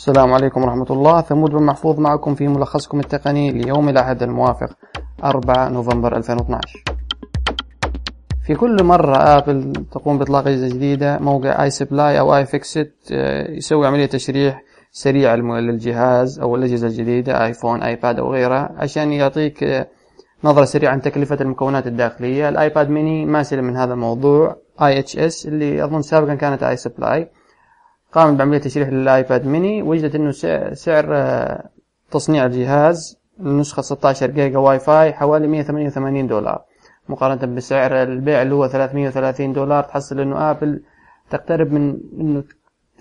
السلام عليكم ورحمة الله. ثمود بن محفوظ معكم في ملخصكم التقني ليوم الأحد الموافق 4 نوفمبر 2012 في كل مرة آبل تقوم بإطلاق أجهزة جديدة موقع آي سبلاي أو آي فيكست يسوي عملية تشريح سريع للجهاز أو الأجهزة الجديدة آيفون آيباد أو غيرها عشان يعطيك آه، نظرة سريعة عن تكلفة المكونات الداخلية. الآيباد ميني ما سلم من هذا الموضوع. آي إتش إس اللي أظن سابقا كانت آي سبلاي قامت بعملية تشريح للايباد ميني وجدت إنه سعر آه، تصنيع الجهاز النسخة 16 جيجا واي فاي حوالي 188 دولار. مقارنة بسعر البيع اللي هو 330 دولار تحصل إنه آبل تقترب من إنه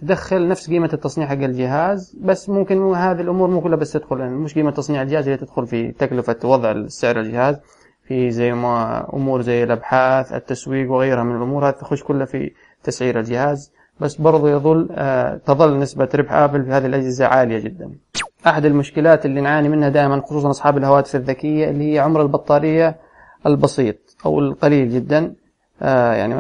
تدخل نفس قيمة التصنيع حق الجهاز بس ممكن هذه الأمور مو كلها بس تدخل يعني مش قيمة تصنيع الجهاز اللي تدخل في تكلفة وضع سعر الجهاز في زي ما أمور زي الأبحاث التسويق وغيرها من الأمور هذه تخش كلها في تسعير الجهاز. بس برضو يظل آه تظل نسبة ربح آبل في هذه الأجهزة عالية جدا. أحد المشكلات اللي نعاني منها دائما خصوصا أصحاب الهواتف الذكية اللي هي عمر البطارية البسيط أو القليل جدا. آه يعني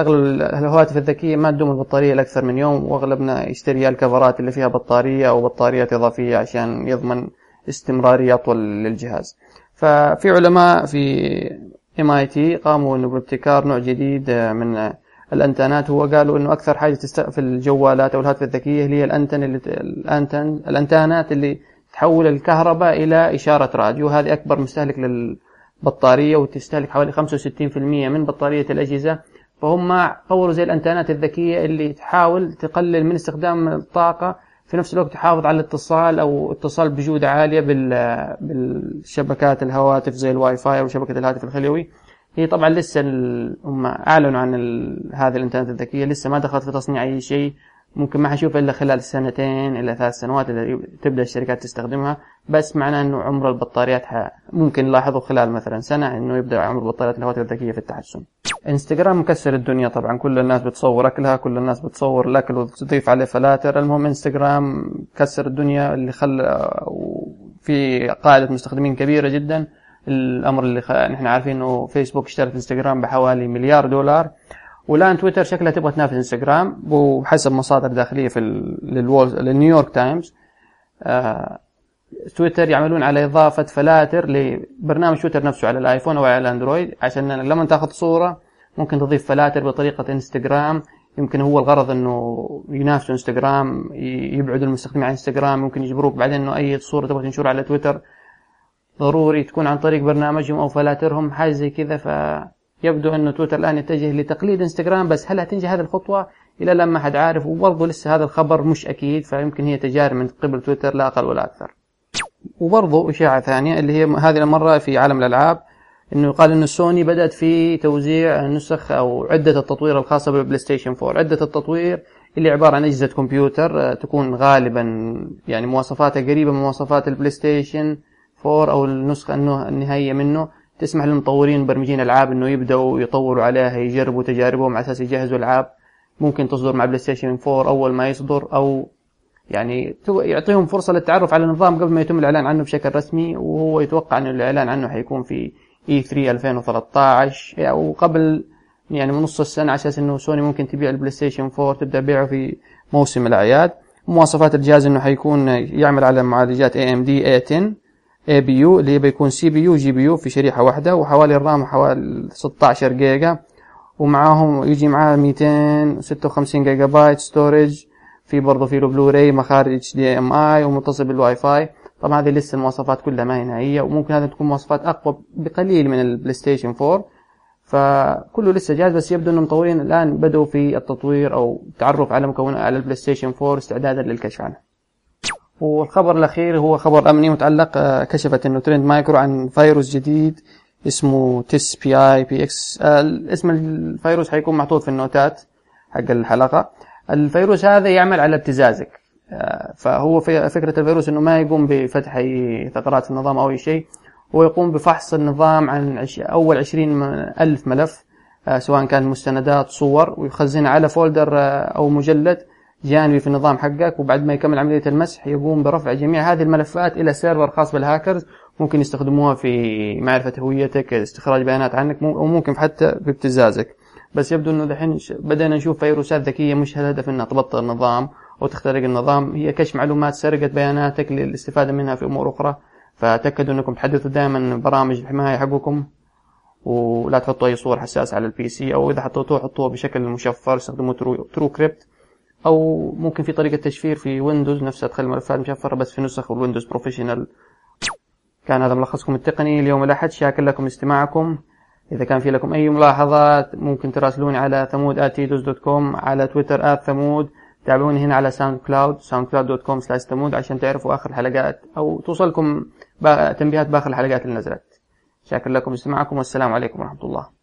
أغلب الهواتف الذكية ما تدوم البطارية لأكثر من يوم وأغلبنا يشتري الكفرات اللي فيها بطارية أو بطاريات إضافية عشان يضمن استمراريه اطول للجهاز. ففي علماء في تي قاموا بابتكار نوع جديد من الانتانات هو قالوا إنه أكثر حاجة في الجوالات أو الهواتف الذكية هي الأنتن اللي الانتن الانتانات اللي تحول الكهرباء إلى إشارة راديو. هذه أكبر مستهلك لل بطارية وتستهلك حوالي 65% من بطارية الأجهزة. فهم طوروا زي الأنتانات الذكية اللي تحاول تقلل من استخدام الطاقة في نفس الوقت تحافظ على الاتصال أو اتصال بجودة عالية بالشبكات الهواتف زي الواي فاي أو شبكة الهاتف الخليوي هي طبعا لسه هم أعلنوا عن هذه الأنتنات الذكية لسه ما دخلت في تصنيع أي شيء. ممكن ما حنشوف إلا خلال سنتين إلى ثلاث سنوات اللي تبدأ الشركات تستخدمها. بس معناه إنه عمر البطاريات ممكن نلاحظه خلال مثلا سنة إنه يبدأ عمر بطاريات الهواتف الذكية في التحسن. إنستغرام مكسر الدنيا طبعا. كل الناس بتصور أكلها كل الناس بتصور الأكل وتضيف عليه فلاتر. المهم إنستغرام كسر الدنيا اللي خلى في قاعدة مستخدمين كبيرة جدا. الأمر اللي خ... نحن عارفين إنه فيسبوك اشترت انستغرام بحوالي مليار دولار. والآن تويتر شكلها تبغى تنافس انستغرام وحسب مصادر داخلية في للوول للنيويورك تايمز تويتر يعملون على إضافة فلاتر لبرنامج تويتر نفسه على الآيفون أو على الأندرويد. عشان لما تاخذ صورة ممكن تضيف فلاتر بطريقة انستغرام يمكن هو الغرض إنه ينافسوا انستغرام يبعدوا المستخدمين عن انستغرام ممكن يجبروك بعدين إنه أي صورة تبغى تنشرها على تويتر ضروري تكون عن طريق برنامجهم أو فلاترهم حاجة زي كذا. ف يبدو أنه تويتر الآن يتجه لتقليد إنستغرام بس هل هتنجح هذه الخطوة؟ إلى الآن ما حد عارف وبرضه لسه هذا الخبر مش أكيد فيمكن هي تجارب من قبل تويتر لا أقل ولا أكثر. وبرضه إشاعة ثانية اللي هي هذه المرة في عالم الألعاب إنه يقال إنه سوني بدأت في توزيع نسخ أو عدة التطوير الخاصة بالبلاي ستيشن 4 عدة التطوير اللي عبارة عن أجهزة كمبيوتر آه، تكون غالبا يعني مواصفاتها قريبة من مواصفات البلاي ستيشن 4 أو النسخة النهائية منه تسمح للمطورين مبرمجين ألعاب إنه يبدأوا يطوروا عليها يجربوا تجاربهم على أساس يجهزوا العاب ممكن تصدر مع بلاي ستيشن 4 أول ما يصدر أو يعني يعطيهم فرصة للتعرف على النظام قبل ما يتم الإعلان عنه بشكل رسمي وهو يتوقع ان الإعلان عنه حيكون في E3 2013 أو قبل يعني من نص السنة على أساس إنه سوني ممكن تبيع البلاي ستيشن 4 تبدأ بيعه في موسم الأعياد. مواصفات الجهاز إنه حيكون يعمل على معالجات اي ام دي 10 اي بي يو اللي بيكون سي بي يو جي بي يو في شريحة واحدة وحوالي الرام حوالي 16 جيجا. ومعاهم يجي معاه 256 جيجا بايت storage في برضه في له بلوراي مخارج HDMI ومتصل بالواي فاي طبعا هذه لسه المواصفات كلها ما هي نهائية وممكن هذه تكون مواصفات أقوى بقليل من البلاي ستيشن 4 فكله لسه جاهز بس يبدو انه المطورين الآن بدأوا في التطوير أو التعرف على مكونات على البلاي ستيشن 4 استعدادا للكشف عنه. والخبر الأخير هو خبر أمني متعلق آه، كشفت إنه Trend Micro عن فيروس جديد اسمه TSPY PIX اسم الفيروس حيكون محطوط في النوتات حق الحلقة. الفيروس هذا يعمل على ابتزازك. آه، فهو في فكرة الفيروس إنه ما يقوم بفتح أي ثغرات في النظام أو أي شيء. هو يقوم بفحص النظام عن أول عشرين ألف ملف آه، سواء كان مستندات صور ويخزنها على folder أو مجلد. جانبي في النظام حقك وبعد ما يكمل عملية المسح يقوم برفع جميع هذه الملفات إلى server خاص بالهاكرز ممكن يستخدموها في معرفة هويتك استخراج بيانات عنك وممكن حتى في ابتزازك بس يبدو إنه دحين بدأنا نشوف فيروسات ذكية مش الهدف إنها تبطل النظام أو تخترق النظام. هي كشف معلومات سرقة بياناتك للاستفادة منها في أمور أخرى. فتأكدوا أنكم تحدثوا دائما برامج الحماية حقكم ولا تحطوا أي صور حساسة على ال PC أو إذا حطيتوه حطوه بشكل مشفر استخدموا TrueCrypt أو ممكن في طريقة تشفير في ويندوز نفسها. تخلي الملفات مشفرة بس في نسخ الويندوز Professional. كان هذا ملخصكم التقني. اليوم الأحد شاكر لكم استماعكم. إذا كان في لكم أي ملاحظات ممكن تراسلوني على ثمود dot com على تويتر at ثمود. تابعوني هنا على SoundCloud SoundCloud dot com slash ثمود عشان تعرفوا آخر الحلقات أو توصلكم تنبيهات بآخر الحلقات اللي نزلت. شاكر لكم استماعكم والسلام عليكم ورحمة الله.